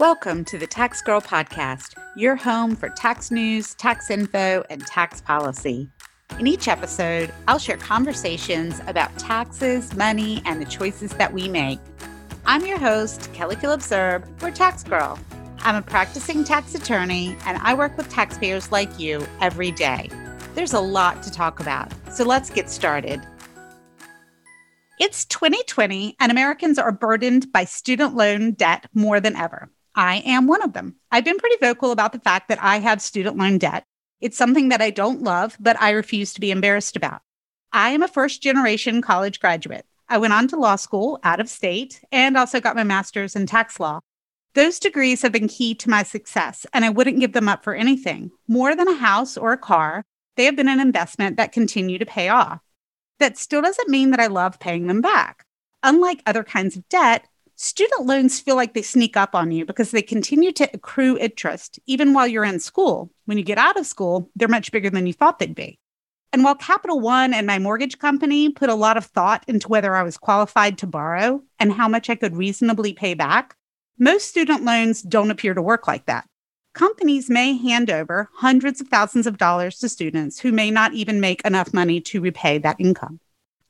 Welcome to the Tax Girl Podcast, your home for tax news, tax info, and tax policy. In each episode, I'll share conversations about taxes, money, and the choices that we make. I'm your host, Kelly Phillips Erb, or Tax Girl. I'm a practicing tax attorney, and I work with taxpayers like you every day. There's a lot to talk about, so let's get started. It's 2020, and Americans are burdened by student loan debt more than ever. I am one of them. I've been pretty vocal about the fact that I have student loan debt. It's something that I don't love, but I refuse to be embarrassed about. I am a first generation college graduate. I went on to law school out of state and also got my master's in tax law. Those degrees have been key to my success, and I wouldn't give them up for anything. More than a house or a car, they have been an investment that continue to pay off. That still doesn't mean that I love paying them back. Unlike other kinds of debt, student loans feel like they sneak up on you because they continue to accrue interest even while you're in school. When you get out of school, they're much bigger than you thought they'd be. And while Capital One and my mortgage company put a lot of thought into whether I was qualified to borrow and how much I could reasonably pay back, most student loans don't appear to work like that. Companies may hand over hundreds of thousands of dollars to students who may not even make enough money to repay that income.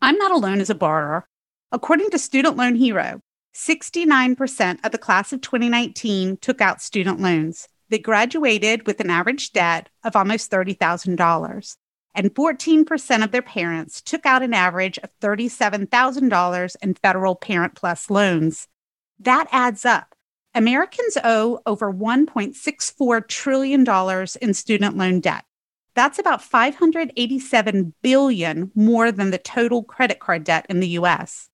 I'm not alone as a borrower. According to Student Loan Hero, 69% of the class of 2019 took out student loans. They graduated with an average debt of almost $30,000. And 14% of their parents took out an average of $37,000 in federal Parent Plus loans. That adds up. Americans owe over $1.64 trillion in student loan debt. That's about 587 billion more than the total credit card debt in the US.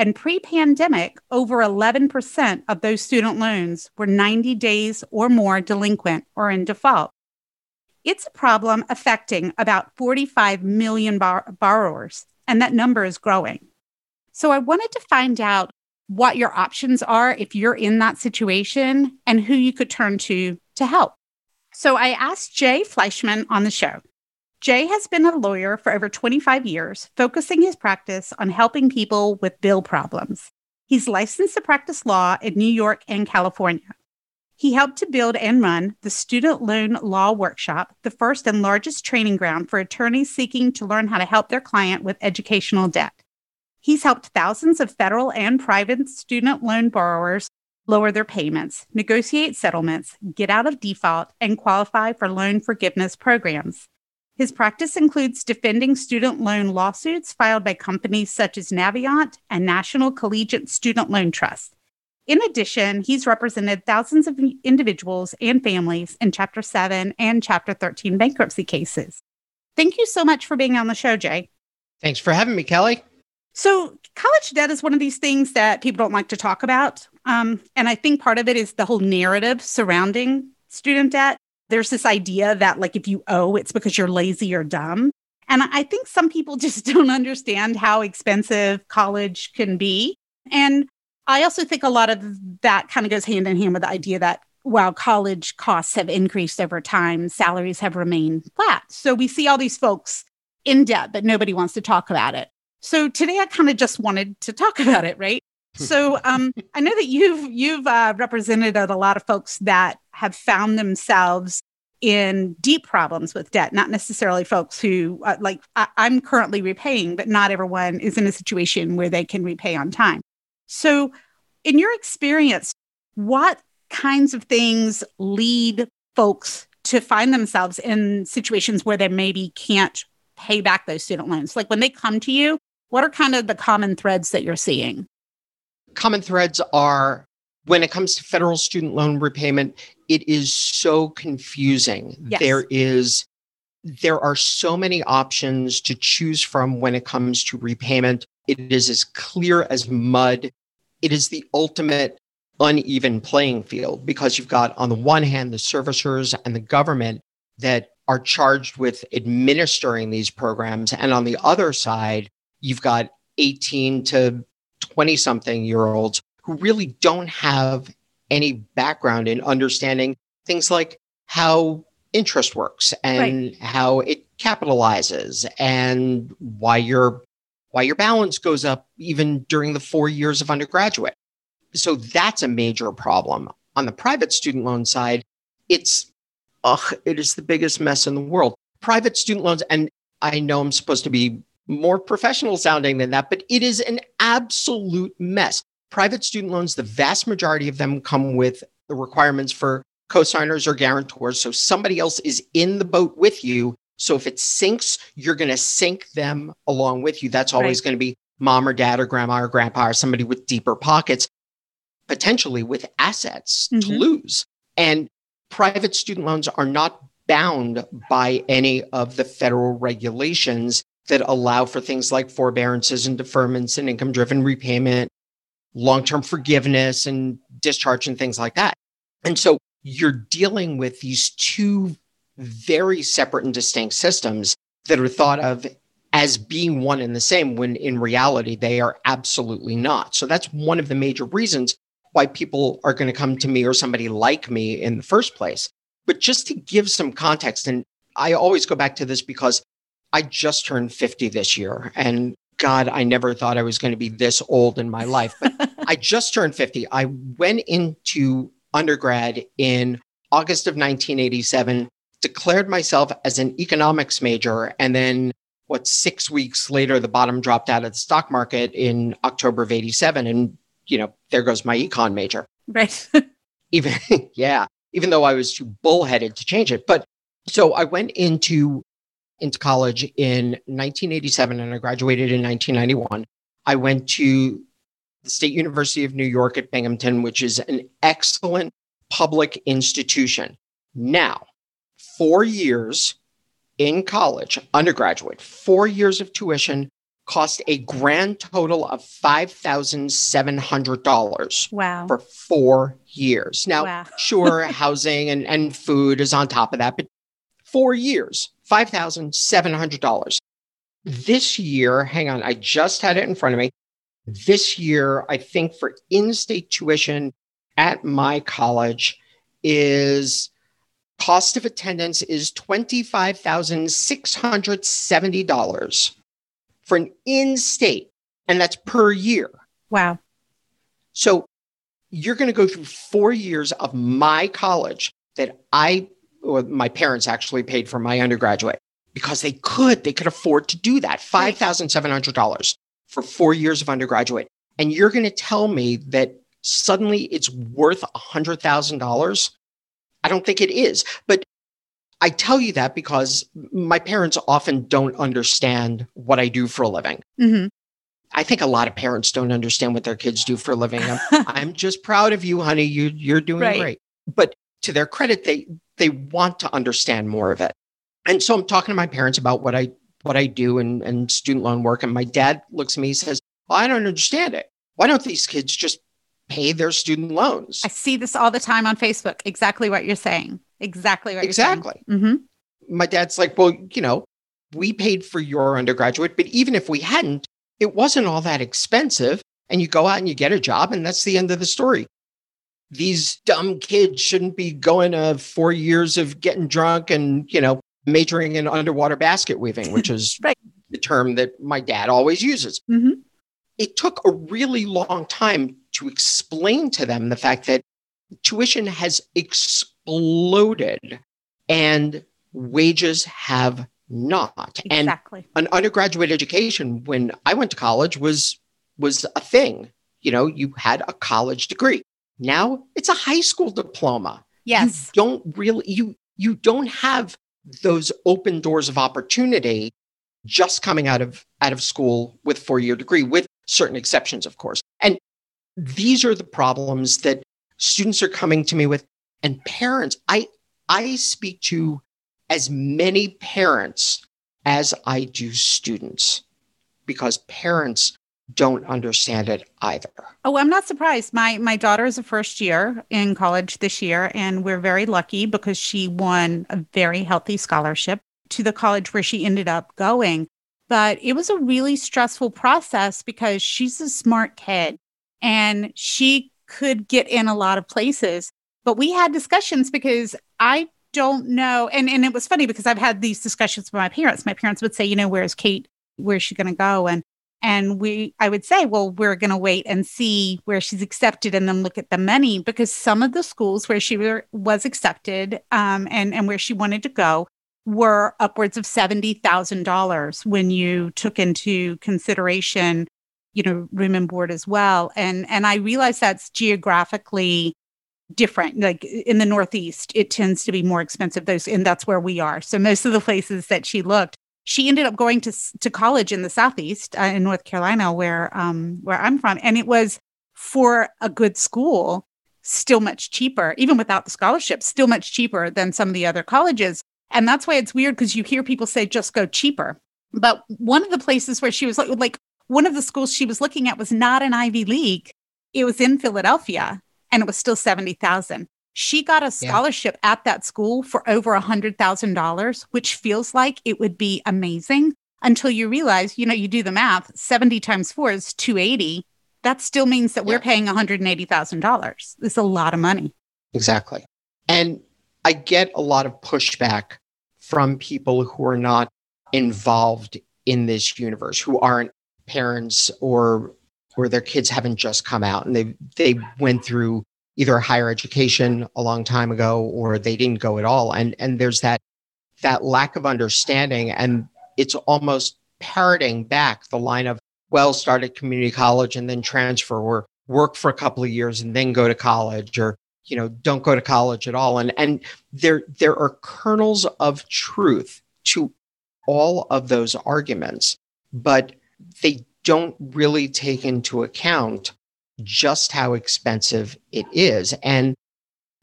And pre pandemic, over 11% of those student loans were 90 days or more delinquent or in default. It's a problem affecting about 45 million bar- borrowers, and that number is growing. So I wanted to find out what your options are if you're in that situation and who you could turn to to help. So I asked Jay Fleischman on the show. Jay has been a lawyer for over 25 years, focusing his practice on helping people with bill problems. He's licensed to practice law in New York and California. He helped to build and run the Student Loan Law Workshop, the first and largest training ground for attorneys seeking to learn how to help their client with educational debt. He's helped thousands of federal and private student loan borrowers lower their payments, negotiate settlements, get out of default, and qualify for loan forgiveness programs. His practice includes defending student loan lawsuits filed by companies such as Navient and National Collegiate Student Loan Trust. In addition, he's represented thousands of individuals and families in Chapter 7 and Chapter 13 bankruptcy cases. Thank you so much for being on the show, Jay. Thanks for having me, Kelly. So, college debt is one of these things that people don't like to talk about. Um, and I think part of it is the whole narrative surrounding student debt there's this idea that like if you owe, it's because you're lazy or dumb. And I think some people just don't understand how expensive college can be. And I also think a lot of that kind of goes hand in hand with the idea that while college costs have increased over time, salaries have remained flat. So we see all these folks in debt, but nobody wants to talk about it. So today I kind of just wanted to talk about it, right? So um, I know that you've you've uh, represented a lot of folks that have found themselves in deep problems with debt, not necessarily folks who, uh, like, I- I'm currently repaying, but not everyone is in a situation where they can repay on time. So, in your experience, what kinds of things lead folks to find themselves in situations where they maybe can't pay back those student loans? Like, when they come to you, what are kind of the common threads that you're seeing? Common threads are when it comes to federal student loan repayment, it is so confusing. Yes. There is there are so many options to choose from when it comes to repayment. It is as clear as mud. It is the ultimate uneven playing field because you've got, on the one hand, the servicers and the government that are charged with administering these programs. And on the other side, you've got 18 to 20 something year olds who really don't have any background in understanding things like how interest works and right. how it capitalizes and why your why your balance goes up even during the 4 years of undergraduate. So that's a major problem. on the private student loan side, it's, ugh, it is the biggest mess in the world. Private student loans, and I know I'm supposed to be more professional sounding than that, but it is an absolute mess. Private student loans, the vast majority of them come with the requirements for cosigners or guarantors. So somebody else is in the boat with you. So if it sinks, you're going to sink them along with you. That's always right. going to be mom or dad or grandma or grandpa or somebody with deeper pockets, potentially with assets mm-hmm. to lose. And private student loans are not bound by any of the federal regulations that allow for things like forbearances and deferments and income driven repayment, long term forgiveness and discharge and things like that. And so you're dealing with these two very separate and distinct systems that are thought of as being one and the same when in reality they are absolutely not. So that's one of the major reasons why people are going to come to me or somebody like me in the first place. But just to give some context, and I always go back to this because I just turned 50 this year. And God, I never thought I was going to be this old in my life. But I just turned 50. I went into undergrad in August of 1987, declared myself as an economics major, and then what six weeks later the bottom dropped out of the stock market in October of 87 and you know there goes my econ major right even yeah even though I was too bullheaded to change it but so I went into into college in 1987 and I graduated in 1991 I went to the State University of New York at Binghamton which is an excellent public institution now 4 years in college, undergraduate, four years of tuition cost a grand total of $5,700 wow. for four years. Now, wow. sure, housing and, and food is on top of that, but four years, $5,700. This year, hang on, I just had it in front of me. This year, I think for in state tuition at my college is Cost of attendance is $25,670 for an in state, and that's per year. Wow. So you're going to go through four years of my college that I, my parents actually paid for my undergraduate because they could, they could afford to do that $5,700 for four years of undergraduate. And you're going to tell me that suddenly it's worth $100,000 I don't think it is. But I tell you that because my parents often don't understand what I do for a living. Mm-hmm. I think a lot of parents don't understand what their kids do for a living. I'm, I'm just proud of you, honey. You you're doing right. great. But to their credit, they they want to understand more of it. And so I'm talking to my parents about what I what I do and, and student loan work. And my dad looks at me and says, Well, I don't understand it. Why don't these kids just pay their student loans. I see this all the time on Facebook. Exactly what you're saying. Exactly what exactly. you're saying. Mm-hmm. My dad's like, well, you know, we paid for your undergraduate, but even if we hadn't, it wasn't all that expensive. And you go out and you get a job, and that's the end of the story. These dumb kids shouldn't be going to four years of getting drunk and, you know, majoring in underwater basket weaving, which is right. the term that my dad always uses. Mm-hmm. It took a really long time to explain to them the fact that tuition has exploded and wages have not. Exactly. And an undergraduate education when I went to college was was a thing. You know, you had a college degree. Now it's a high school diploma. Yes. You don't really you you don't have those open doors of opportunity just coming out of out of school with four-year degree with certain exceptions of course. And these are the problems that students are coming to me with and parents i i speak to as many parents as i do students because parents don't understand it either oh i'm not surprised my my daughter is a first year in college this year and we're very lucky because she won a very healthy scholarship to the college where she ended up going but it was a really stressful process because she's a smart kid and she could get in a lot of places. But we had discussions because I don't know. And, and it was funny because I've had these discussions with my parents. My parents would say, you know, where's Kate? Where's she going to go? And and we i would say well we're going to wait and see where she's accepted and then look at the money because some of the schools where she were, was accepted um, and and where she wanted to go were upwards of $70,000 when you took into consideration you know room and board as well. And and I realize that's geographically different like in the northeast it tends to be more expensive those and that's where we are. So most of the places that she looked she ended up going to to college in the southeast uh, in North Carolina, where um where I'm from, and it was for a good school, still much cheaper, even without the scholarship, still much cheaper than some of the other colleges. And that's why it's weird because you hear people say just go cheaper. But one of the places where she was like, like one of the schools she was looking at was not an Ivy League. It was in Philadelphia and it was still 70,000. She got a scholarship yeah. at that school for over a $100,000, which feels like it would be amazing until you realize, you know, you do the math 70 times four is 280. That still means that yeah. we're paying $180,000. It's a lot of money. Exactly. And I get a lot of pushback from people who are not involved in this universe, who aren't parents or or their kids haven't just come out and they they went through either higher education a long time ago or they didn't go at all. And and there's that that lack of understanding and it's almost parroting back the line of well start at community college and then transfer or work for a couple of years and then go to college or you know don't go to college at all. And and there there are kernels of truth to all of those arguments but they don't really take into account just how expensive it is. And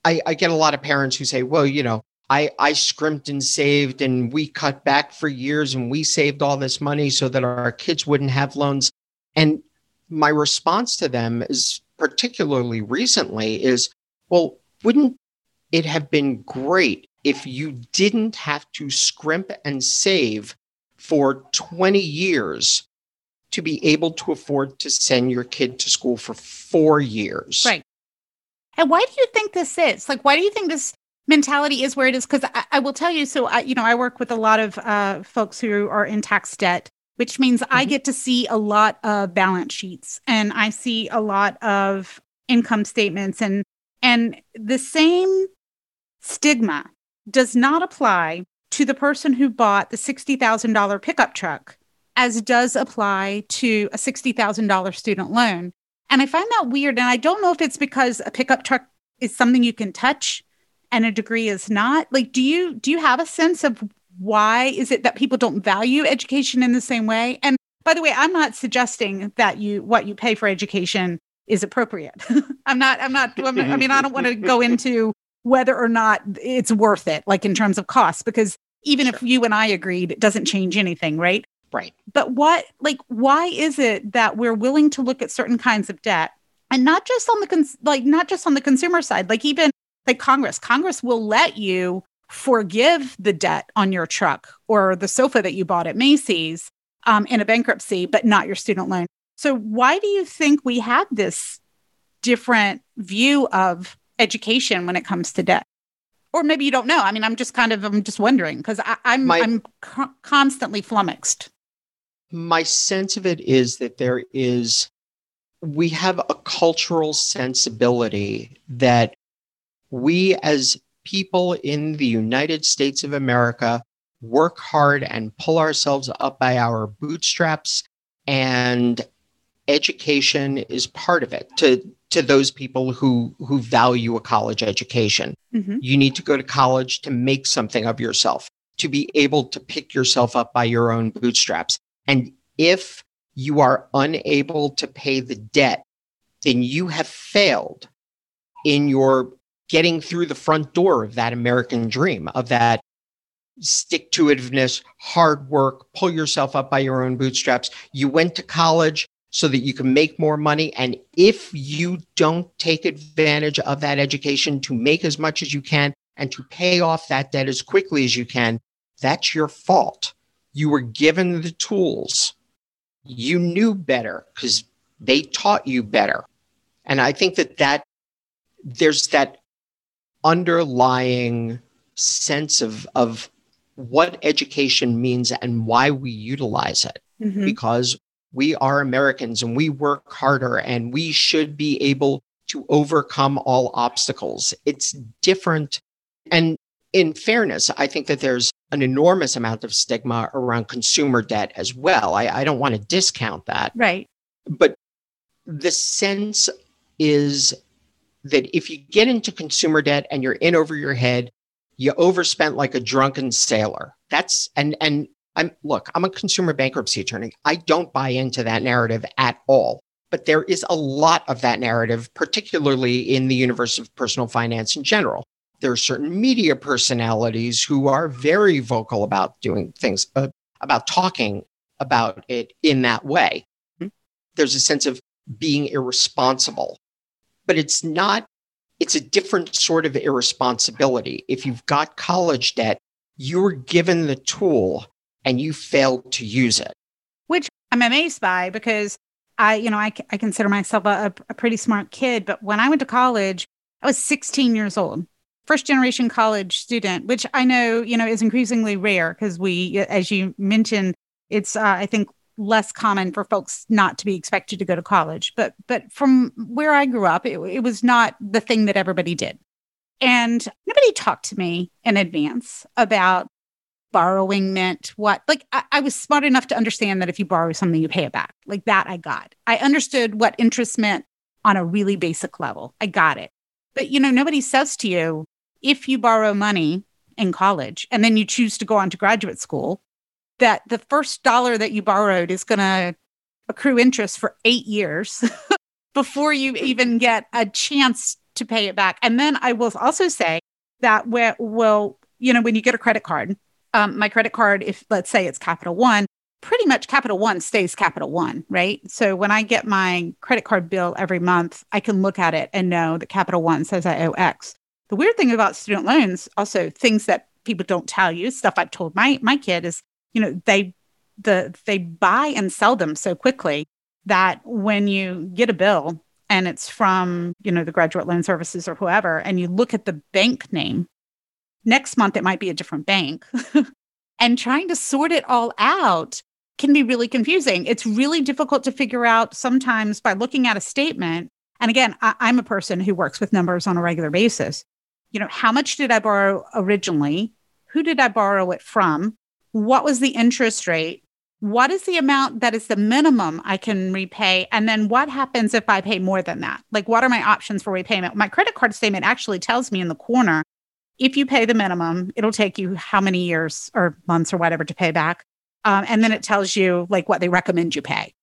I, I get a lot of parents who say, well, you know, I, I scrimped and saved and we cut back for years and we saved all this money so that our kids wouldn't have loans. And my response to them is particularly recently is, well, wouldn't it have been great if you didn't have to scrimp and save for 20 years to be able to afford to send your kid to school for four years. Right. And why do you think this is? Like, why do you think this mentality is where it is? Because I, I, will tell you, so I, you know, I work with a lot of uh, folks who are in tax debt, which means mm-hmm. I get to see a lot of balance sheets and I see a lot of income statements and and the same stigma does not apply to the person who bought the $60,000 pickup truck as does apply to a $60,000 student loan. And I find that weird. And I don't know if it's because a pickup truck is something you can touch and a degree is not. Like, do you do you have a sense of why is it that people don't value education in the same way? And by the way, I'm not suggesting that you what you pay for education is appropriate. I'm not. I'm not. I mean, I don't want to go into whether or not it's worth it, like in terms of cost, because even sure. if you and I agreed, it doesn't change anything, right? Right. But what, like, why is it that we're willing to look at certain kinds of debt and not just on the, cons- like, not just on the consumer side, like, even like Congress, Congress will let you forgive the debt on your truck or the sofa that you bought at Macy's um, in a bankruptcy, but not your student loan. So, why do you think we have this different view of education when it comes to debt? Or maybe you don't know. I mean, I'm just kind of, I'm just wondering because I'm, My- I'm co- constantly flummoxed my sense of it is that there is we have a cultural sensibility that we as people in the United States of America work hard and pull ourselves up by our bootstraps and education is part of it to to those people who who value a college education mm-hmm. you need to go to college to make something of yourself to be able to pick yourself up by your own bootstraps and if you are unable to pay the debt, then you have failed in your getting through the front door of that American dream, of that stick to itiveness, hard work, pull yourself up by your own bootstraps. You went to college so that you can make more money. And if you don't take advantage of that education to make as much as you can and to pay off that debt as quickly as you can, that's your fault. You were given the tools. You knew better because they taught you better. And I think that that there's that underlying sense of, of what education means and why we utilize it. Mm-hmm. Because we are Americans and we work harder and we should be able to overcome all obstacles. It's different. And in fairness, I think that there's an enormous amount of stigma around consumer debt as well. I, I don't want to discount that. Right. But the sense is that if you get into consumer debt and you're in over your head, you overspent like a drunken sailor. That's and and I'm look, I'm a consumer bankruptcy attorney. I don't buy into that narrative at all. But there is a lot of that narrative, particularly in the universe of personal finance in general. There are certain media personalities who are very vocal about doing things, uh, about talking about it in that way. There's a sense of being irresponsible, but it's not, it's a different sort of irresponsibility. If you've got college debt, you're given the tool and you failed to use it. Which I'm amazed by because I, you know, I, I consider myself a, a pretty smart kid, but when I went to college, I was 16 years old, first generation college student, which I know, you know, is increasingly rare because we, as you mentioned, it's, uh, I think, less common for folks not to be expected to go to college. But, but from where I grew up, it, it was not the thing that everybody did. And nobody talked to me in advance about borrowing meant what like I, I, was smart enough to understand that if you borrow something you pay it back like that i got i understood what interest meant on a really basic level i got it but you know nobody says to you if you borrow money in college and then you choose to go on to graduate school that the first dollar that you borrowed is going to accrue interest for eight years before you even get a chance to pay it back and then i will also say that where well you know when you get a credit card um, my credit card, if let's say it's Capital One, pretty much Capital One stays Capital One, right? So when I get my credit card bill every month, I can look at it and know that Capital One says I owe X. The weird thing about student loans, also things that people don't tell you, stuff I've told my my kid is, you know, they the they buy and sell them so quickly that when you get a bill and it's from, you know, the graduate loan services or whoever, and you look at the bank name Next month, it might be a different bank. and trying to sort it all out can be really confusing. It's really difficult to figure out sometimes by looking at a statement. And again, I, am a person who works with numbers on a regular basis. You know, how much did I borrow originally? Who did I borrow it from? What was the interest rate? What is the amount that is the minimum I can repay? And then what happens if I pay more than that? Like, what are my options for repayment? My credit card statement actually tells me in the corner if you pay the minimum, it'll take you how many years or months or whatever to pay back. Um, and then it tells you like what they recommend you pay.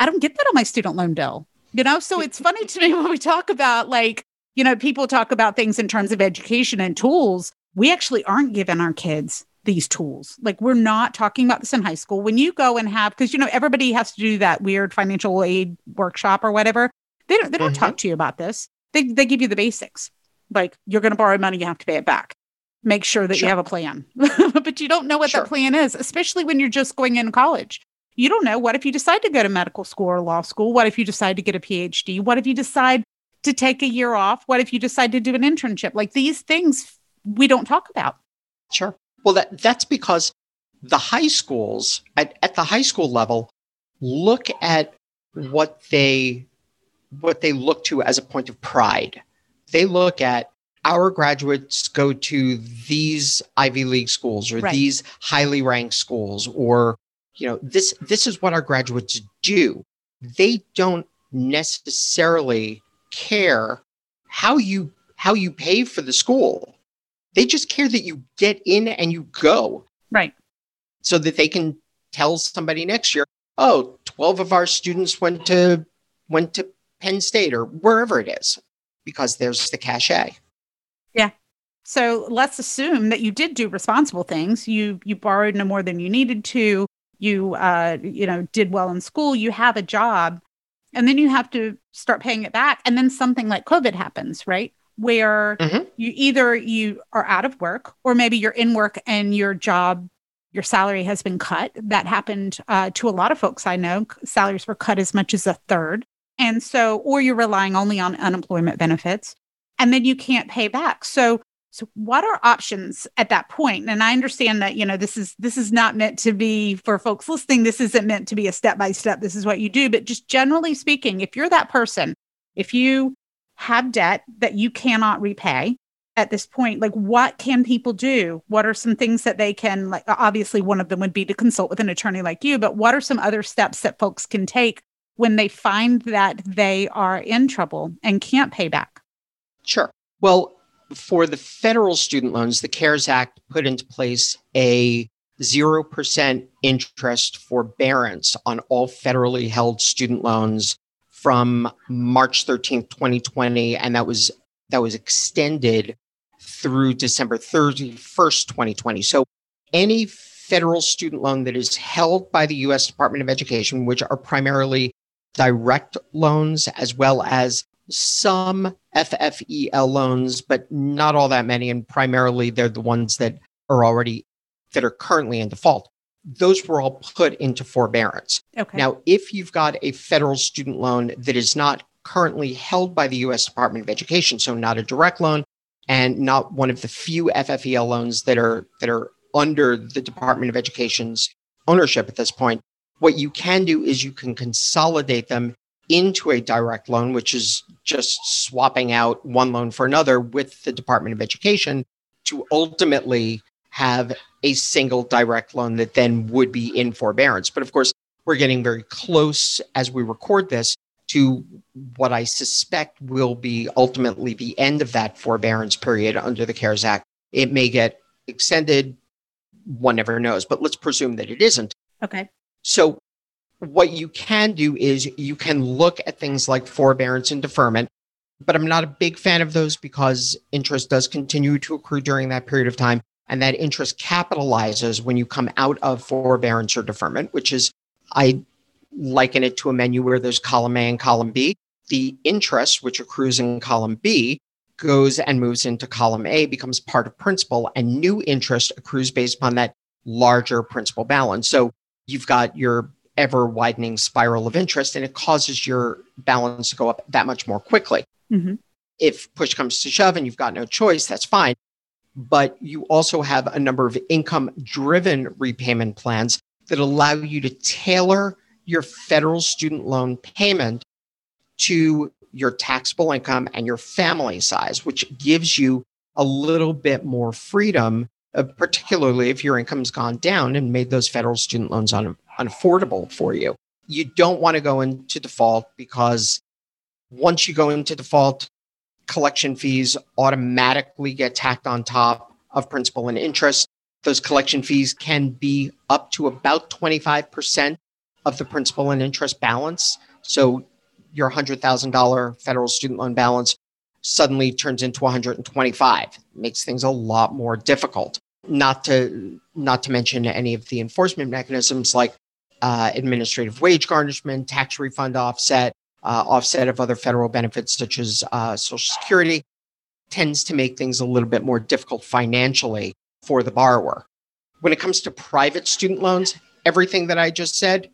I don't get that on my student loan bill, you know? So it's funny to me when we talk about like, you know, people talk about things in terms of education and tools. We actually aren't giving our kids these tools. Like we're not talking about this in high school. When you go and have, because you know, everybody has to do that weird financial aid workshop or whatever. They don't they don't mm-hmm. talk to you about this. They they give you the basics like you're going to borrow money, you have to pay it back. Make sure that sure. you have a plan. but you don't know what sure. that plan is, especially when you're just going in college. You don't know what if you decide to go to medical school or law school? What if you decide to get a PhD? What if you decide to take a year off? What if you decide to do an internship? Like these things we don't talk about. Sure. Well, that, that's because the high schools at, at the high school level look at what they what they look to as a point of pride they look at our graduates go to these Ivy League schools or right. these highly ranked schools or you know this this is what our graduates do. They don't necessarily care how you how you pay for the school. They just care that you get in and you go. Right. So that they can tell somebody next year, "Oh, 12 of our students went to went to Penn State or wherever it is." because there's the cachet. Yeah. So let's assume that you did do responsible things. You you borrowed no more than you needed to. You uh, you know did well in school. You have a job, and then you have to start paying it back. And then something like COVID happens, right? Where mm-hmm. you either you are out of work, or maybe you're in work and your job your salary has been cut. That happened uh, to a lot of folks I know. Salaries were cut as much as a third. And so, or you're relying only on unemployment benefits and then you can't pay back. So, So what are options at that point? And I understand that, you know, this is this is not meant to be for folks listening, this isn't meant to be a step by step. This is what you do, but just generally speaking, if you're that person, if you have debt that you cannot repay at this point, like what can people do? What are some things that they can like obviously one of them would be to consult with an attorney like you, but what are some other steps that folks can take when they find that they are in trouble and can't pay back? Sure. Well, for the federal student loans, the CARES Act put into place a 0% interest forbearance on all federally held student loans from March 13th, 2020, and that was that was extended through December 31st, 2020. So any federal student loan that is held by the US Department of Education, which are primarily direct loans as well as some FFEL loans, but not all that many. And primarily, they're the ones that are already that are currently in default. Those were all put into forbearance. Okay. Now, if you've got a federal student loan that is not currently held by the U.S. Department of Education, so not a direct loan, and not one of the few FFEL loans that are that are under the Department of Education's ownership at this point, what you can do is you can consolidate them into a direct loan, which is just swapping out one loan for another with the Department of Education to ultimately have a single direct loan that then would be in forbearance. But of course, we're getting very close as we record this to what I suspect will be ultimately the end of that forbearance period under the CARES Act. It may get extended, one never knows, but let's presume that it isn't. Okay. So what you can do is you can look at things like forbearance and deferment, but I'm not a big fan of those because interest does continue to accrue during that period of time. And that interest capitalizes when you come out of forbearance or deferment, which is, I liken it to a menu where there's column A and column B. The interest, which accrues in column B, goes and moves into column A, becomes part of principal, and new interest accrues based upon that larger principal balance. So you've got your ever widening spiral of interest and it causes your balance to go up that much more quickly. Mm-hmm. If push comes to shove and you've got no choice, that's fine. But you also have a number of income driven repayment plans that allow you to tailor your federal student loan payment to your taxable income and your family size, which gives you a little bit more freedom, uh, particularly if your income's gone down and made those federal student loans un- unaffordable for you. You don't want to go into default because once you go into default, collection fees automatically get tacked on top of principal and interest. Those collection fees can be up to about 25% of the principal and interest balance. So your $100,000 federal student loan balance suddenly turns into 125 makes things a lot more difficult not to not to mention any of the enforcement mechanisms like uh, administrative wage garnishment, tax refund offset, uh, offset of other federal benefits such as uh, Social Security, tends to make things a little bit more difficult financially for the borrower. When it comes to private student loans, everything that I just said,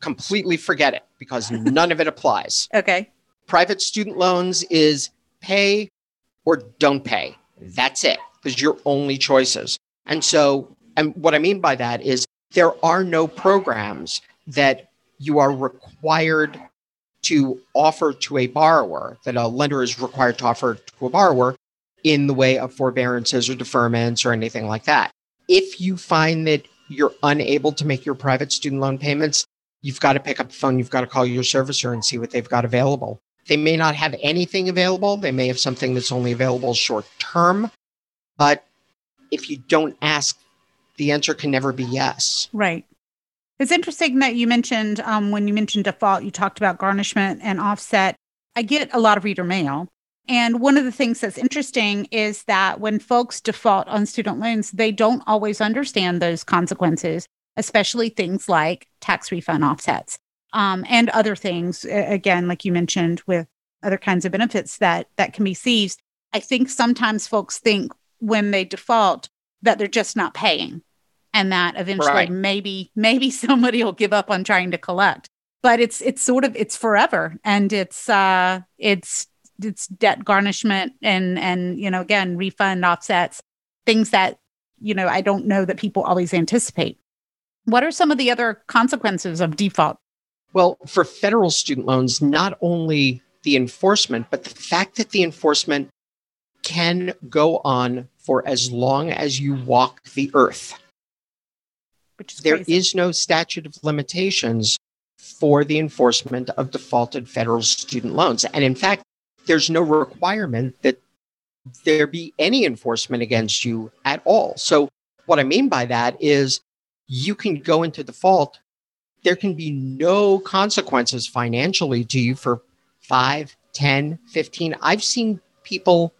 completely forget it because none of it applies. Okay. Private student loans is pay or don't pay. That's it. Those are your only choices. And so, and what I mean by that is there are no programs that you are required to offer to a borrower, that a lender is required to offer to a borrower in the way of forbearances or deferments or anything like that. If you find that you're unable to make your private student loan payments, you've got to pick up the phone, you've got to call your servicer and see what they've got available. They may not have anything available, they may have something that's only available short term, but if you don't ask the answer can never be yes. Right. It's interesting that you mentioned um, when you mentioned default, you talked about garnishment and offset. I get a lot of reader mail. And one of the things that's interesting is that when folks default on student loans, they don't always understand those consequences, especially things like tax refund offsets um, and other things. Again, like you mentioned, with other kinds of benefits that that can be seized. I think sometimes folks think when they default, that they're just not paying. And that eventually right. maybe maybe somebody will give up on trying to collect. But it's it's sort of it's forever. And it's uh it's it's debt garnishment and and you know again refund offsets things that you know i don't know that people always anticipate. What are some of the other consequences of default? Well for federal student loans not only the enforcement but the fact that the enforcement can go on for as long as you walk the earth which is there crazy. is no statute of limitations for the enforcement of defaulted federal student loans. And in fact, there's no requirement that there be any enforcement against you at all. So, what I mean by that is you can go into default. There can be no consequences financially to you for 5, 10, 15. I've seen people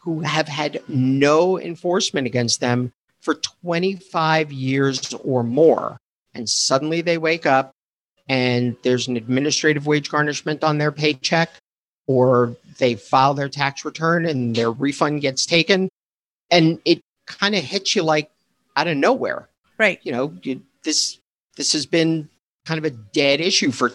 who have had no enforcement against them for 25 years or more. And suddenly they wake up and there's an administrative wage garnishment on their paycheck, or they file their tax return and their refund gets taken. And it kind of hits you like out of nowhere. right You know, you, this this has been kind of a dead issue for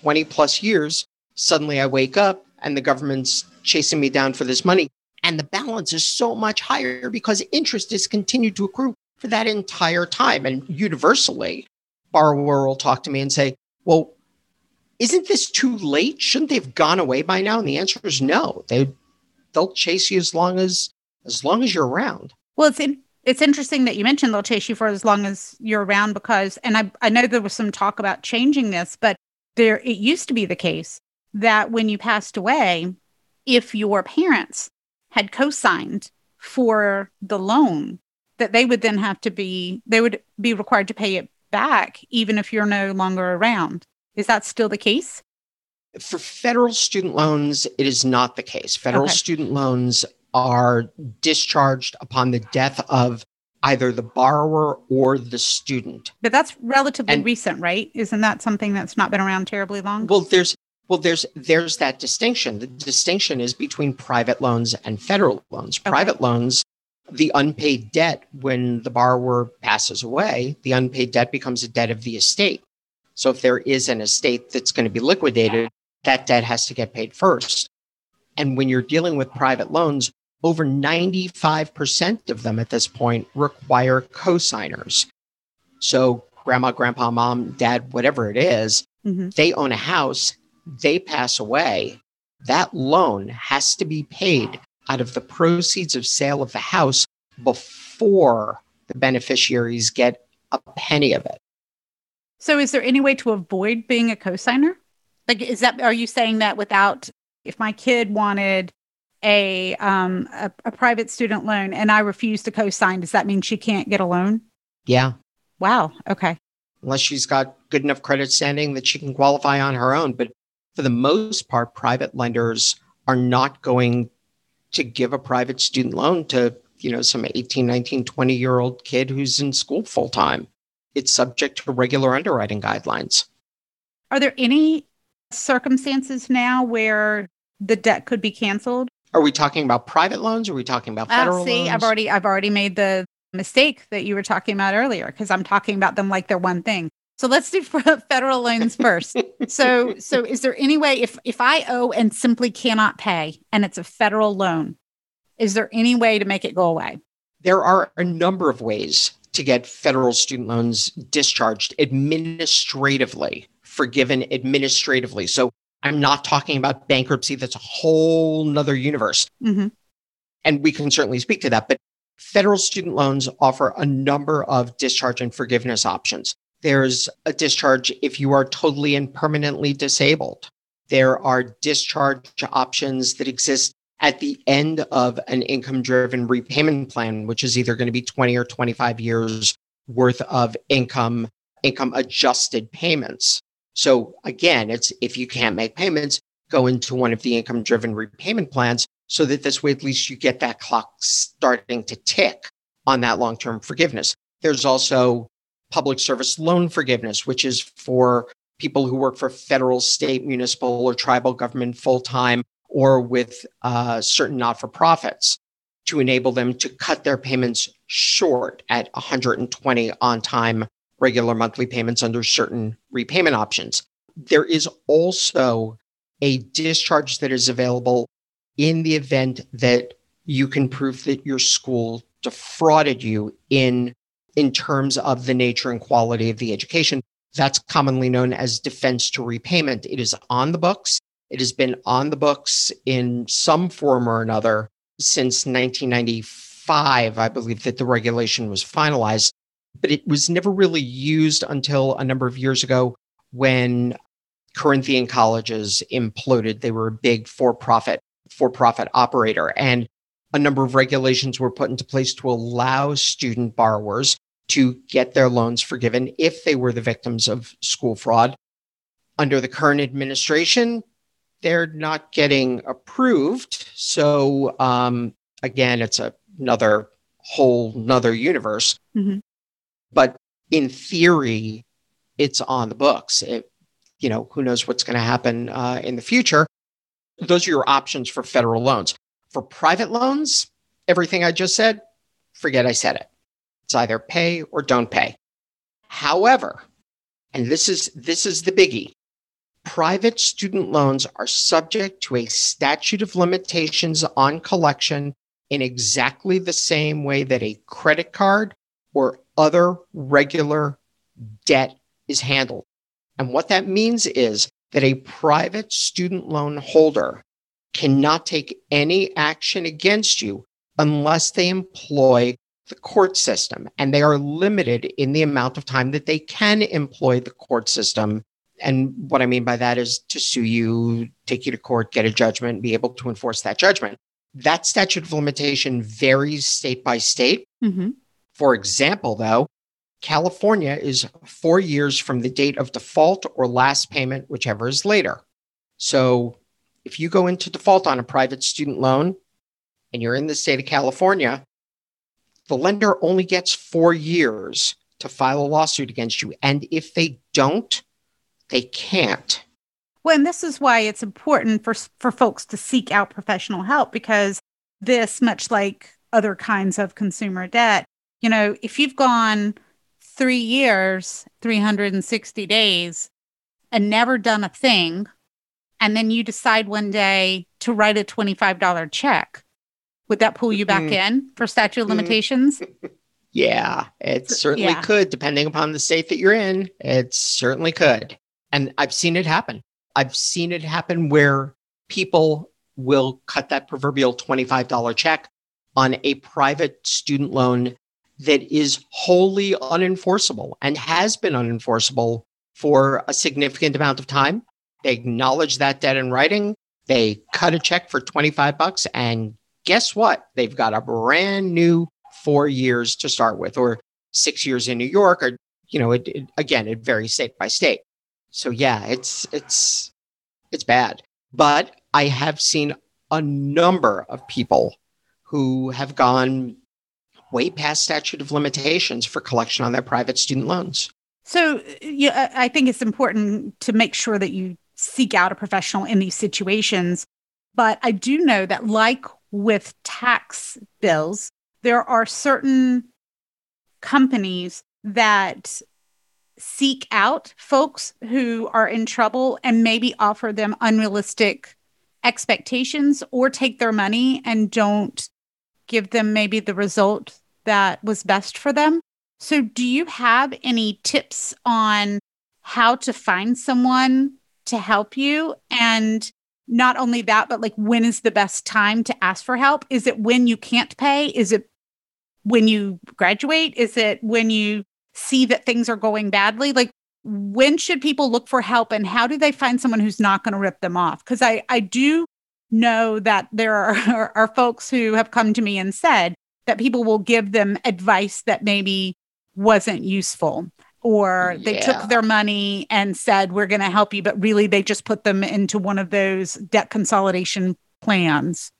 20 plus years. Suddenly I wake up and the government's chasing me down for this money. And the balance is so much higher because interest has continued to accrue for that entire time. And universally, borrower will talk to me and say, Well, isn't this too late? Shouldn't they have gone away by now? And the answer is no. They they'll chase you as long as as long as you're around. Well, it's in, it's interesting that you mentioned they'll chase you for as long as you're around because, and I I know there was some talk about changing this, but there it used to be the case that when you passed away, if your parents had co-signed for the loan, that they would then have to be they would be required to pay it back even if you're no longer around. Is that still the case? For federal student loans, it is not the case. Federal Okay. student loans are discharged upon the death of either the borrower or the student. But that's relatively And- recent, right? Isn't that something that's not been around terribly long? Well, there's well, there's there's that distinction. The distinction is between private loans and federal loans. Okay. Private loans, the unpaid debt when the borrower passes away, the unpaid debt becomes a debt of the estate. So if there is an estate that's going to be liquidated, that debt has to get paid first. And when you're dealing with private loans, over 95% of them at this point require cosigners. So grandma, grandpa, mom, dad, whatever it is, Mhm. they own a house, they pass away, that loan has to be paid out of the proceeds of sale of the house before the beneficiaries get a penny of it. So is there any way to avoid being a cosigner? Like is that are you saying that without if my kid wanted a um a, a private student loan and I refuse to co-sign, does that mean she can't get a loan? Yeah, Wow. Okay. unless she's got good enough credit standing that she can qualify on her own. But for the most part, private lenders are not going to give a private student loan to, you know, some 18, 19, 20 year old kid who's in school full time. It's subject to regular underwriting guidelines. Are there any circumstances now where the debt could be canceled? Are we talking about private loans? Are we talking about Ah, federal see, loans? I've already I've already made the mistake that you were talking about earlier because I'm talking about them like they're one thing. So let's do federal loans first. so so is there any way if if I owe and simply cannot pay and it's a federal loan, is there any way to make it go away? There are a number of ways to get federal student loans discharged administratively, forgiven administratively. So I'm not talking about bankruptcy. That's a whole nother universe. hmm And we can certainly speak to that. But federal student loans offer a number of discharge and forgiveness options. There's a discharge if you are totally and permanently disabled. There are discharge options that exist at the end of an income driven repayment plan, which is either going to be 20 or 25 years worth of income, income adjusted payments. So again, it's if you can't make payments, go into one of the income driven repayment plans so that this way at least you get that clock starting to tick on that long term forgiveness. There's also public service loan forgiveness, which is for people who work for federal, state, municipal, or tribal government full time or with uh, certain not for profits to enable them to cut their payments short at 120 on time regular monthly payments under certain repayment options. There is also a discharge that is available in the event that you can prove that your school defrauded you in in terms of the nature and quality of the education. That's commonly known as defense to repayment. It is on the books. It has been on the books in some form or another since 1995. I believe that the regulation was finalized, but it was never really used until a number of years ago when Corinthian colleges imploded. They were a big for-profit for-profit operator and a number of regulations were put into place to allow student borrowers to get their loans forgiven if they were the victims of school fraud. Under the current administration, they're not getting approved. So um, again, it's a, another whole another universe. Mm-hmm. But in theory, it's on the books. It, you know, who knows what's going to happen uh, in the future? Those are your options for federal loans. For private loans, everything I just said, forget I said it. It's either pay or don't pay. However, and this is this is the biggie. Private student loans are subject to a statute of limitations on collection in exactly the same way that a credit card or other regular debt is handled. And what that means is that a private student loan holder cannot take any action against you unless they employ the court system. And they are limited in the amount of time that they can employ the court system. And what I mean by that is to sue you, take you to court, get a judgment, be able to enforce that judgment. That statute of limitation varies state by state. Mm-hmm. For example, though, California is four years from the date of default or last payment, whichever is later. So if you go into default on a private student loan and you're in the state of California, the lender only gets four years to file a lawsuit against you. And if they don't, they can't. Well, and this is why it's important for, for folks to seek out professional help because this, much like other kinds of consumer debt, you know, if you've gone three years, 360 days, and never done a thing, and then you decide one day to write a $25 check, would that pull you back mm-hmm. in for statute of mm-hmm. limitations? Yeah, it certainly yeah. could, depending upon the state that you're in. It certainly could. And I've seen it happen. I've seen it happen where people will cut that proverbial $25 check on a private student loan that is wholly unenforceable and has been unenforceable for a significant amount of time. They acknowledge that debt in writing. They cut a check for 25 bucks and guess what? They've got a brand new four years to start with, or six years in New York, or you know, it, it, again, it varies state by state. So yeah, it's it's it's bad. But I have seen a number of people who have gone way past statute of limitations for collection on their private student loans. So yeah, I think it's important to make sure that you seek out a professional in these situations. But I do know that, like with tax bills, there are certain companies that seek out folks who are in trouble and maybe offer them unrealistic expectations or take their money and don't give them maybe the result that was best for them. So, do you have any tips on how to find someone to help you? And not only that, but like when is the best time to ask for help? Is it when you can't pay? Is it when you graduate? Is it when you see that things are going badly? Like, when should people look for help and how do they find someone who's not going to rip them off? Because I, I do know that there are, are, folks who have come to me and said that people will give them advice that maybe wasn't useful or yeah. they took their money and said we're going to help you but really they just put them into one of those debt consolidation plans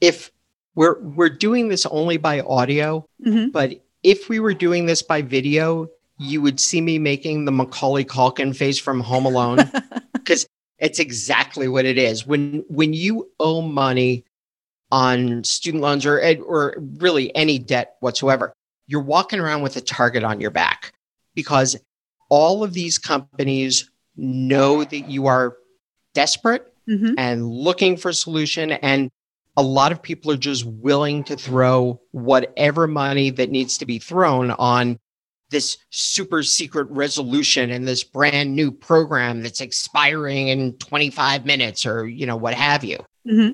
if we're we're doing this only by audio mm-hmm. but if we were doing this by video you would see me making the macaulay culkin face from home alone because it's exactly what it is when when you owe money on student loans or or really any debt whatsoever you're walking around with a target on your back because all of these companies know that you are desperate mm-hmm. and looking for a solution and a lot of people are just willing to throw whatever money that needs to be thrown on this super secret resolution and this brand new program that's expiring in 25 minutes or you know what have you mm-hmm.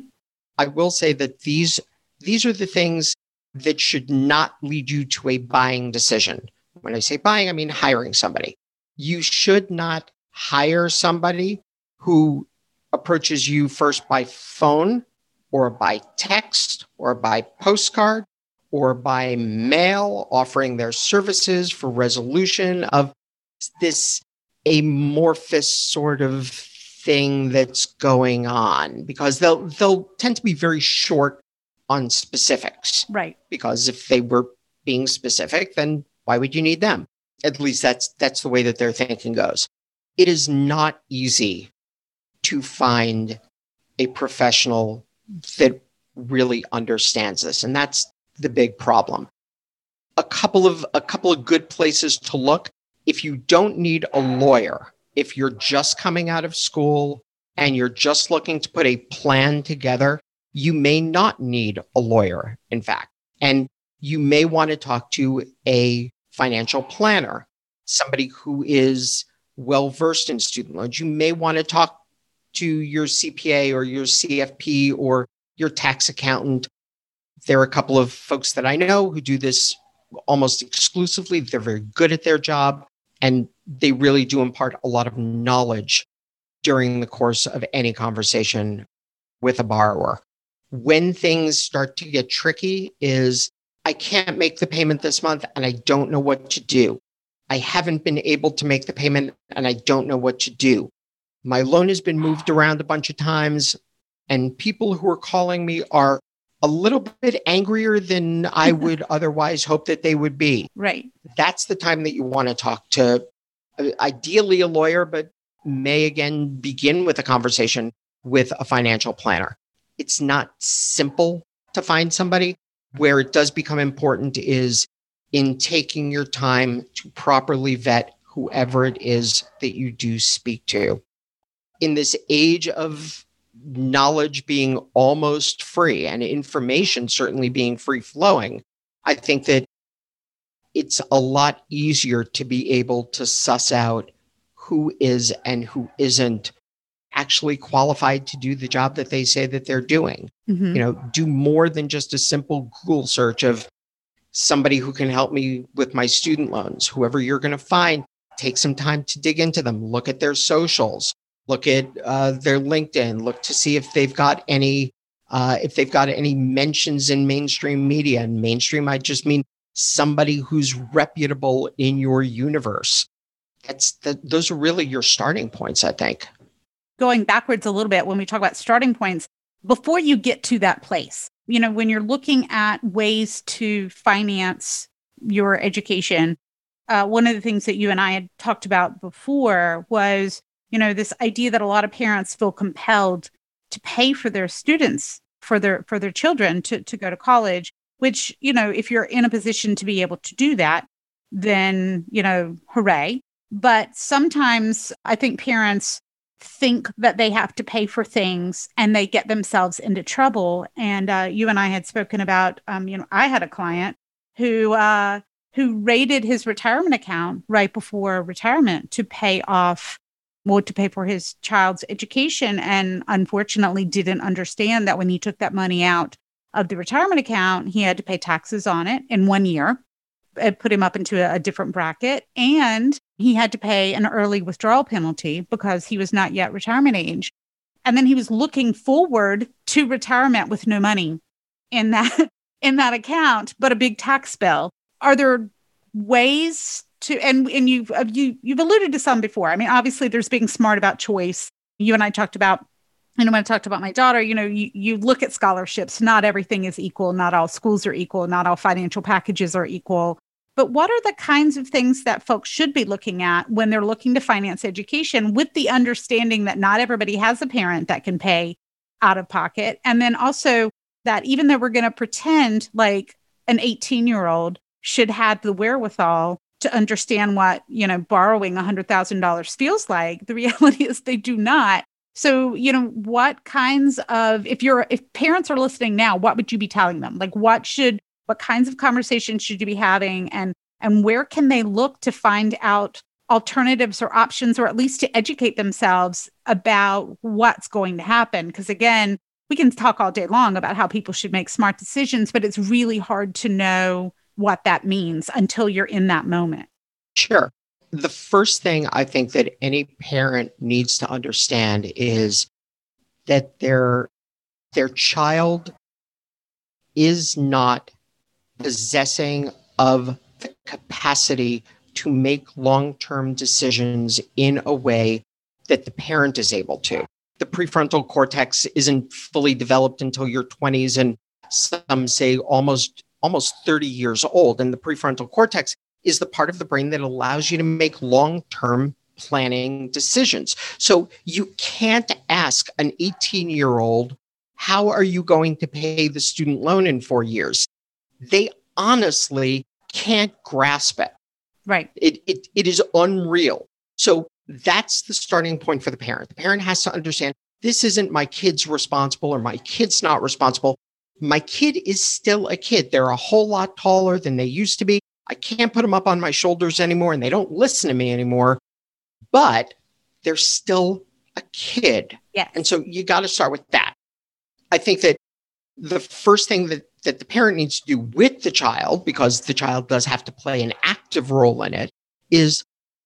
i will say that these these are the things that should not lead you to a buying decision when i say buying i mean hiring somebody you should not hire somebody who approaches you first by phone or by text or by postcard or by mail offering their services for resolution of this amorphous sort of thing that's going on because they'll they'll tend to be very short on specifics. Right. Because if they were being specific, then why would you need them? At least that's that's the way that their thinking goes. It is not easy to find a professional that really understands this. And that's the big problem. A couple of a couple of good places to look. If you don't need a lawyer, if you're just coming out of school and you're just looking to put a plan together, you may not need a lawyer, in fact. And you may want to talk to a financial planner, somebody who is well versed in student loans. You may want to talk to your CPA or your CFP or your tax accountant there are a couple of folks that I know who do this almost exclusively. They're very good at their job and they really do impart a lot of knowledge during the course of any conversation with a borrower. When things start to get tricky is I can't make the payment this month and I don't know what to do. I haven't been able to make the payment and I don't know what to do. My loan has been moved around a bunch of times and people who are calling me are a little bit angrier than I would otherwise hope that they would be. Right. That's the time that you want to talk to uh, ideally a lawyer, but may again begin with a conversation with a financial planner. It's not simple to find somebody. Where it does become important is in taking your time to properly vet whoever it is that you do speak to. In this age of knowledge being almost free and information certainly being free flowing, I think that it's a lot easier to be able to suss out who is and who isn't actually qualified to do the job that they say that they're doing. Mm-hmm. You know, do more than just a simple Google search of somebody who can help me with my student loans. Whoever you're going to find, take some time to dig into them, look at their socials, look at uh, their LinkedIn, look to see if they've got any uh, if they've got any mentions in mainstream media. And mainstream, I just mean somebody who's reputable in your universe. That's the, those are really your starting points, I think. Going backwards a little bit when we talk about starting points, before you get to that place, you know, when you're looking at ways to finance your education, uh, one of the things that you and I had talked about before was you know this idea that a lot of parents feel compelled to pay for their students for their for their children to, to go to college which you know if you're in a position to be able to do that then you know hooray. But sometimes i think parents think that they have to pay for things and they get themselves into trouble. And uh, you and i had spoken about um, you know i had a client who uh, who raided his retirement account right before retirement to pay off more to pay for his child's education and unfortunately didn't understand that when he took that money out of the retirement account he had to pay taxes on it in one year put him up into a, a different bracket and he had to pay an early withdrawal penalty because he was not yet retirement age and then he was looking forward to retirement with no money in that in that account but a big tax bill are there ways to and and you've uh, you you've alluded to some before. I mean, obviously there's being smart about choice. You and I talked about you know when I talked about my daughter, you know, you you look at scholarships, not everything is equal, not all schools are equal, not all financial packages are equal. But what are the kinds of things that folks should be looking at when they're looking to finance education with the understanding that not everybody has a parent that can pay out of pocket? And then also that even though we're going to pretend like an 18 year old should have the wherewithal to understand what, you know, borrowing $100,000 feels like. The reality is they do not. So, you know, what kinds of if you're if parents are listening now, what would you be telling them? Like what should what kinds of conversations should you be having and and where can they look to find out alternatives or options or at least to educate themselves about what's going to happen because again, we can talk all day long about how people should make smart decisions, but it's really hard to know what that means until you're in that moment. Sure. The first thing I think that any parent needs to understand is that their their child is not possessing of the capacity to make long-term decisions in a way that the parent is able to. The prefrontal cortex isn't fully developed until your 20s and some say almost almost 30 years old and the prefrontal cortex is the part of the brain that allows you to make long-term planning decisions so you can't ask an 18 year old how are you going to pay the student loan in 4 years they honestly can't grasp it right it it, it is unreal so that's the starting point for the parent. The parent has to understand this isn't my kid's responsible or my kid's not responsible. My kid is still a kid. They're a whole lot taller than they used to be. I can't put them up on my shoulders anymore and they don't listen to me anymore, but they're still a kid. Yeah. And so you got to start with that. I think that the first thing that, that the parent needs to do with the child, because the child does have to play an active role in it, is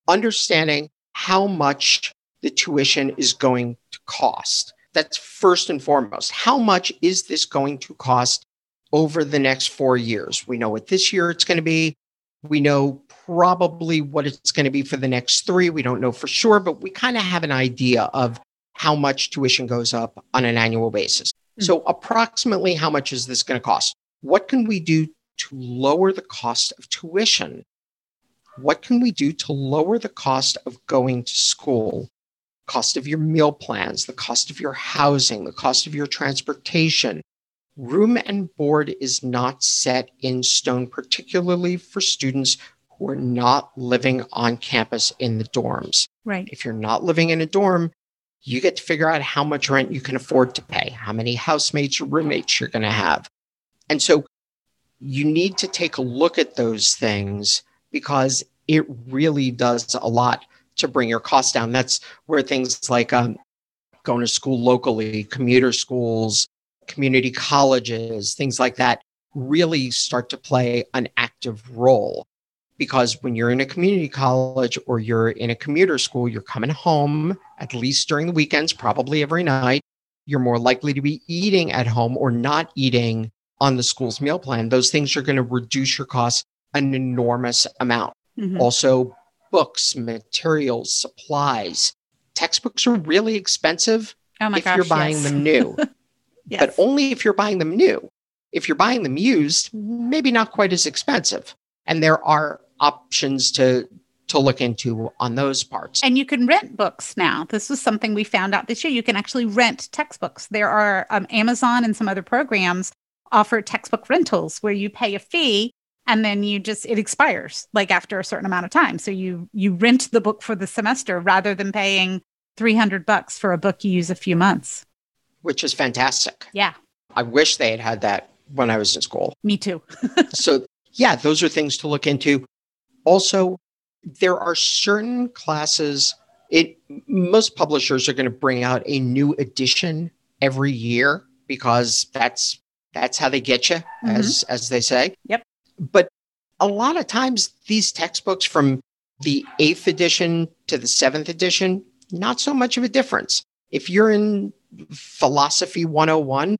understanding how much the tuition is going to cost. That's first and foremost. How much is this going to cost over the next four years? We know what this year it's going to be. We know probably what it's going to be for the next three. We don't know for sure, but we kind of have an idea of how much tuition goes up on an annual basis. Mm-hmm. So, approximately how much is this going to cost? What can we do to lower the cost of tuition what can we do to lower the cost of going to school? Cost of your meal plans, the cost of your housing, the cost of your transportation. Room and board is not set in stone, particularly for students who are not living on campus in the dorms. Right. If you're not living in a dorm, you get to figure out how much rent you can afford to pay, how many housemates or roommates you're going to have. And so you need to take a look at those things because it really does a lot to bring your costs down. That's where things like um, going to school locally, commuter schools, community colleges, things like that really start to play an active role. Because when you're in a community college or you're in a commuter school, you're coming home at least during the weekends, probably every night. You're more likely to be eating at home or not eating on the school's meal plan. Those things are going to reduce your costs an enormous amount. Mm-hmm. Also, books, materials, supplies. Textbooks are really expensive oh if gosh, you're buying yes. them new, yes. but only if you're buying them new. If you're buying them used, maybe not quite as expensive. And there are options to to look into on those parts. And you can rent books now. This was something we found out this year. You can actually rent textbooks. There are um, Amazon and some other programs offer textbook rentals where you pay a fee and then you just it expires like after a certain amount of time so you you rent the book for the semester rather than paying 300 bucks for a book you use a few months which is fantastic. Yeah. I wish they had had that when i was in school. Me too. So yeah those are things to look into. Also there are certain classes it most publishers are going to bring out a new edition every year because that's that's how they get you mm-hmm. as as they say. Yep. But a lot of times, these textbooks from the eighth edition to the seventh edition, not so much of a difference. If you're in Philosophy 101,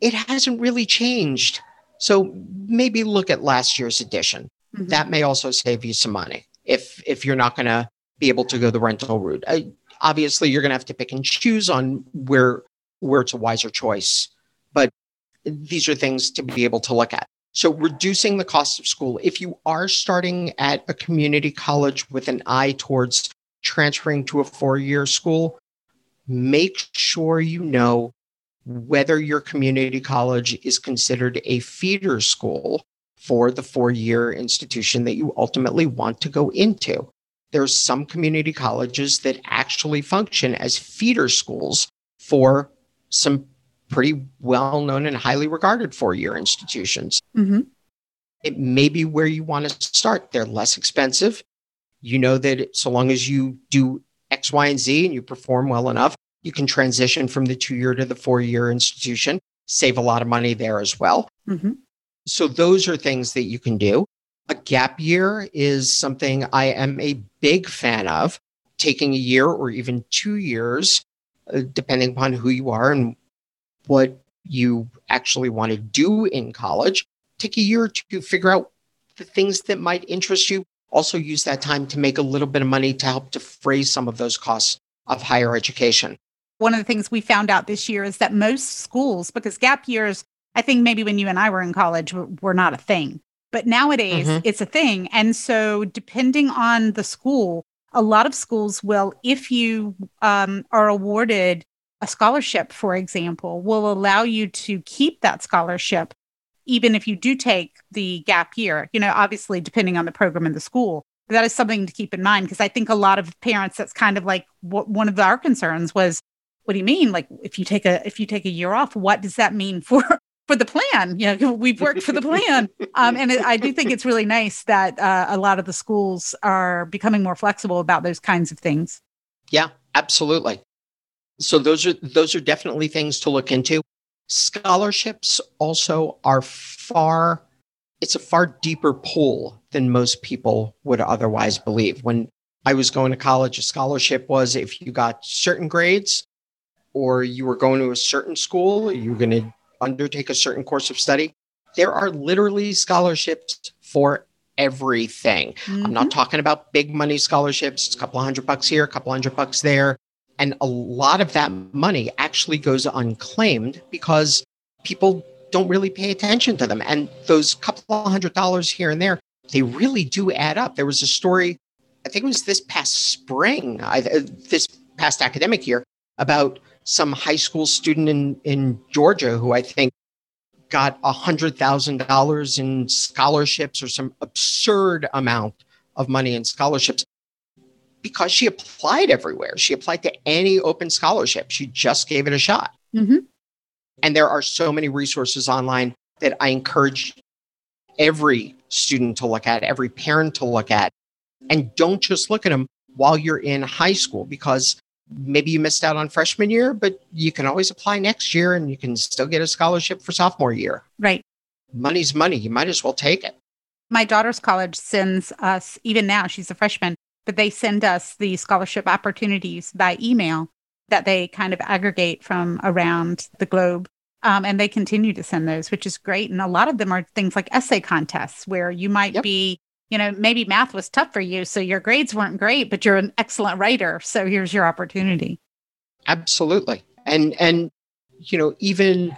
it hasn't really changed. So maybe look at last year's edition. Mm-hmm. That may also save you some money if if you're not going to be able to go the rental route. I, obviously, you're going to have to pick and choose on where where it's a wiser choice. But these are things to be able to look at. So, reducing the cost of school. If you are starting at a community college with an eye towards transferring to a four year school, make sure you know whether your community college is considered a feeder school for the four year institution that you ultimately want to go into. there's some community colleges that actually function as feeder schools for some pretty well known and highly regarded four year institutions. Mm-hmm. It may be where you want to start. They're less expensive. You know that so long as you do X, Y, and Z and you perform well enough, you can transition from the two year to the four year institution, save a lot of money there as well. Mm-hmm. So, those are things that you can do. A gap year is something I am a big fan of, taking a year or even two years, uh, depending upon who you are and what you actually want to do in college. Take a year to figure out the things that might interest you. Also, use that time to make a little bit of money to help defray some of those costs of higher education. One of the things we found out this year is that most schools, because gap years, I think maybe when you and I were in college, were not a thing. But nowadays mm-hmm. it's a thing. And so, depending on the school, a lot of schools will, if you um, are awarded a scholarship, for example, will allow you to keep that scholarship, even if you do take the gap year, you know, obviously depending on the program in the school. That is something to keep in mind because I think a lot of parents, that's kind of like what one of our concerns was, what do you mean? Like if you take a if you take a year off, what does that mean for for the plan. You know, we've worked for the plan. Um, and it, I do think it's really nice that uh, a lot of the schools are becoming more flexible about those kinds of things. Yeah, absolutely. So those are those are definitely things to look into. Scholarships also are far it's a far deeper pool than most people would otherwise believe. When I was going to college, a scholarship was if you got certain grades or you were going to a certain school, you were going to undertake a certain course of study, there are literally scholarships for everything. Mm-hmm. I'm not mm-hmm. talking about big money scholarships, it's a couple hundred bucks here, a couple hundred bucks there. And a lot of that money actually goes unclaimed because people don't really pay attention to them. And those couple hundred dollars here and there, they really do add up. There was a story, I think it was this past spring, I, uh, this past academic year, about some high school student in, in Georgia who I think got $100,000 in scholarships or some absurd amount of money in scholarships because she applied everywhere. She applied to any open scholarship. She just gave it a shot. Mm-hmm. And there are so many resources online that I encourage every student to look at, every parent to look at. And don't just look at them while you're in high school because maybe you missed out on freshman year, but you can always apply next year and you can still get a scholarship for sophomore year. Right. Money's money. You might as well take it. My daughter's college sends us, even now, she's a freshman, but they send us the scholarship opportunities by email that they kind of aggregate from around the globe. Um, and they continue to send those, which is great. And a lot of them are things like essay contests where you might yep. be you know, maybe math was tough for you, so your grades weren't great, but you're an excellent writer. So here's your opportunity. Absolutely. And and you know, even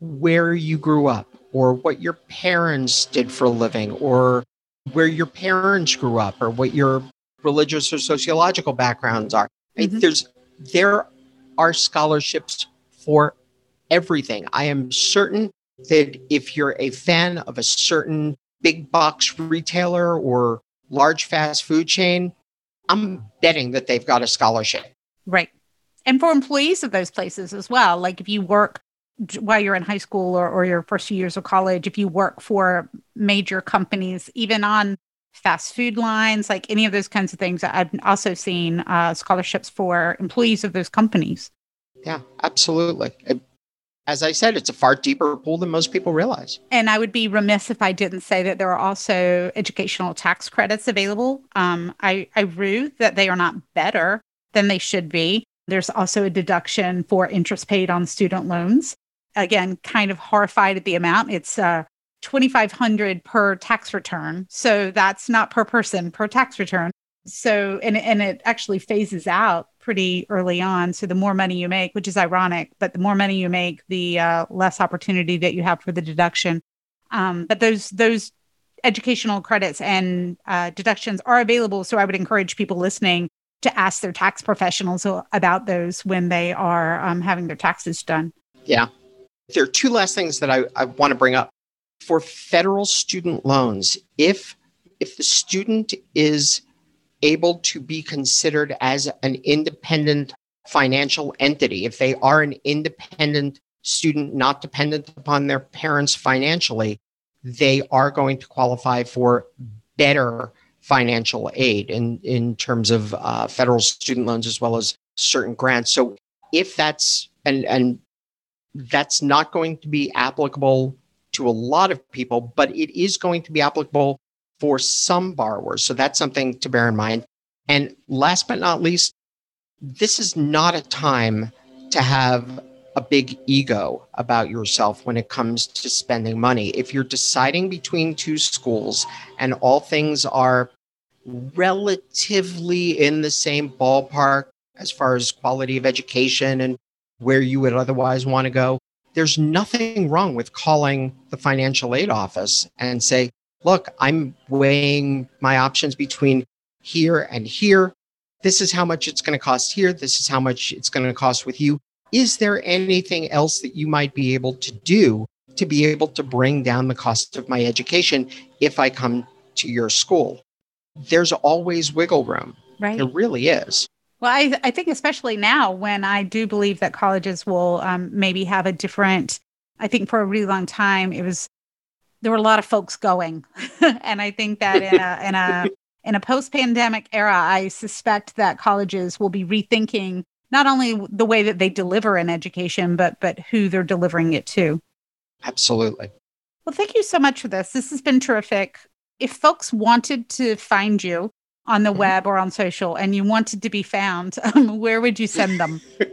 where you grew up or what your parents did for a living or where your parents grew up or what your religious or sociological backgrounds are. Mm-hmm. There's there are scholarships for everything. I am certain that if you're a fan of a certain big box retailer or large fast food chain, I'm betting that they've got a scholarship. Right. And for employees of those places as well. Like if you work while you're in high school or, or your first few years of college, if you work for major companies, even on fast food lines, like any of those kinds of things, I've also seen uh, scholarships for employees of those companies. Yeah, absolutely as I said, it's a far deeper pool than most people realize. And I would be remiss if I didn't say that there are also educational tax credits available. Um, I, I rue that they are not better than they should be. There's also a deduction for interest paid on student loans. Again, kind of horrified at the amount. It's uh, 2500 per tax return. So that's not per person, per tax return. So, and, and it actually phases out pretty early on. So, the more money you make, which is ironic, but the more money you make, the uh, less opportunity that you have for the deduction. Um, but those, those educational credits and uh, deductions are available. So, I would encourage people listening to ask their tax professionals about those when they are um, having their taxes done. Yeah. There are two last things that I, I want to bring up. For federal student loans, if if the student is able to be considered as an independent financial entity, if they are an independent student, not dependent upon their parents financially, they are going to qualify for better financial aid in, in terms of uh, federal student loans as well as certain grants. So if that's and and that's not going to be applicable to a lot of people, but it is going to be applicable for some borrowers. So that's something to bear in mind. And last but not least, this is not a time to have a big ego about yourself when it comes to spending money. If you're deciding between two schools and all things are relatively in the same ballpark as far as quality of education and where you would otherwise want to go, there's nothing wrong with calling the financial aid office and say, look, I'm weighing my options between here and here. This is how much it's going to cost here. This is how much it's going to cost with you. Is there anything else that you might be able to do to be able to bring down the cost of my education if I come to your school? There's always wiggle room. Right. There really is. Well, I, I think especially now when I do believe that colleges will um, maybe have a different, I think for a really long time, it was, there were a lot of folks going. and I think that in a, in a, in a post pandemic era, I suspect that colleges will be rethinking not only the way that they deliver an education, but, but who they're delivering it to. Absolutely. Well, thank you so much for this. This has been terrific. If folks wanted to find you, on the mm-hmm. web or on social and you wanted to be found, um, where would you send them?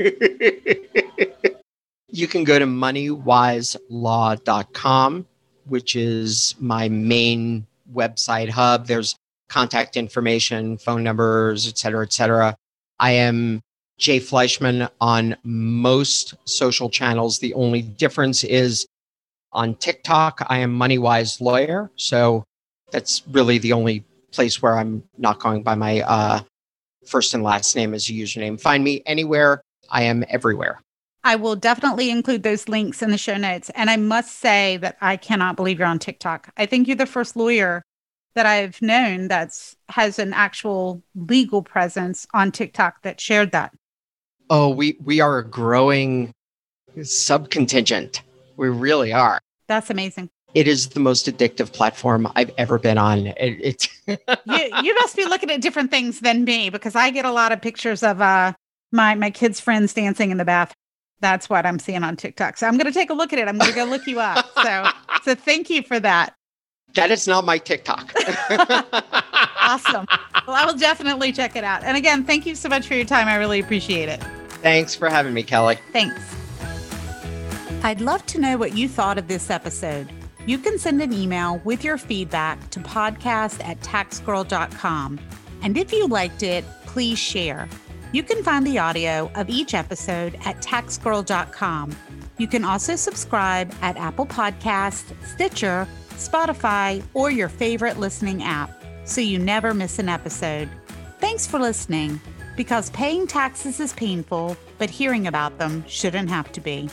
you can go to moneywiselaw.com, which is my main website hub. There's contact information, phone numbers, et cetera, et cetera. I am Jay Fleischman on most social channels. The only difference is on TikTok, I am MoneyWise Lawyer. So that's really the only place where I'm not going by my uh, first and last name as a username. Find me anywhere. I am everywhere. I will definitely include those links in the show notes. And I must say that I cannot believe you're on TikTok. I think you're the first lawyer that I've known that's has an actual legal presence on TikTok that shared that. Oh, we we are a growing subcontingent. We really are. That's amazing it is the most addictive platform I've ever been on. It, you, you must be looking at different things than me because I get a lot of pictures of uh, my my kids' friends dancing in the bath. That's what I'm seeing on TikTok. So I'm going to take a look at it. I'm going to go look you up. So so thank you for that. That is not my TikTok. awesome. Well, I will definitely check it out. And again, thank you so much for your time. I really appreciate it. Thanks for having me, Kelly. Thanks. I'd love to know what you thought of this episode. You can send an email with your feedback to podcast at taxgirl.com. And if you liked it, please share. You can find the audio of each episode at taxgirl.com. You can also subscribe at Apple Podcasts, Stitcher, Spotify, or your favorite listening app so you never miss an episode. Thanks for listening, because paying taxes is painful, but hearing about them shouldn't have to be.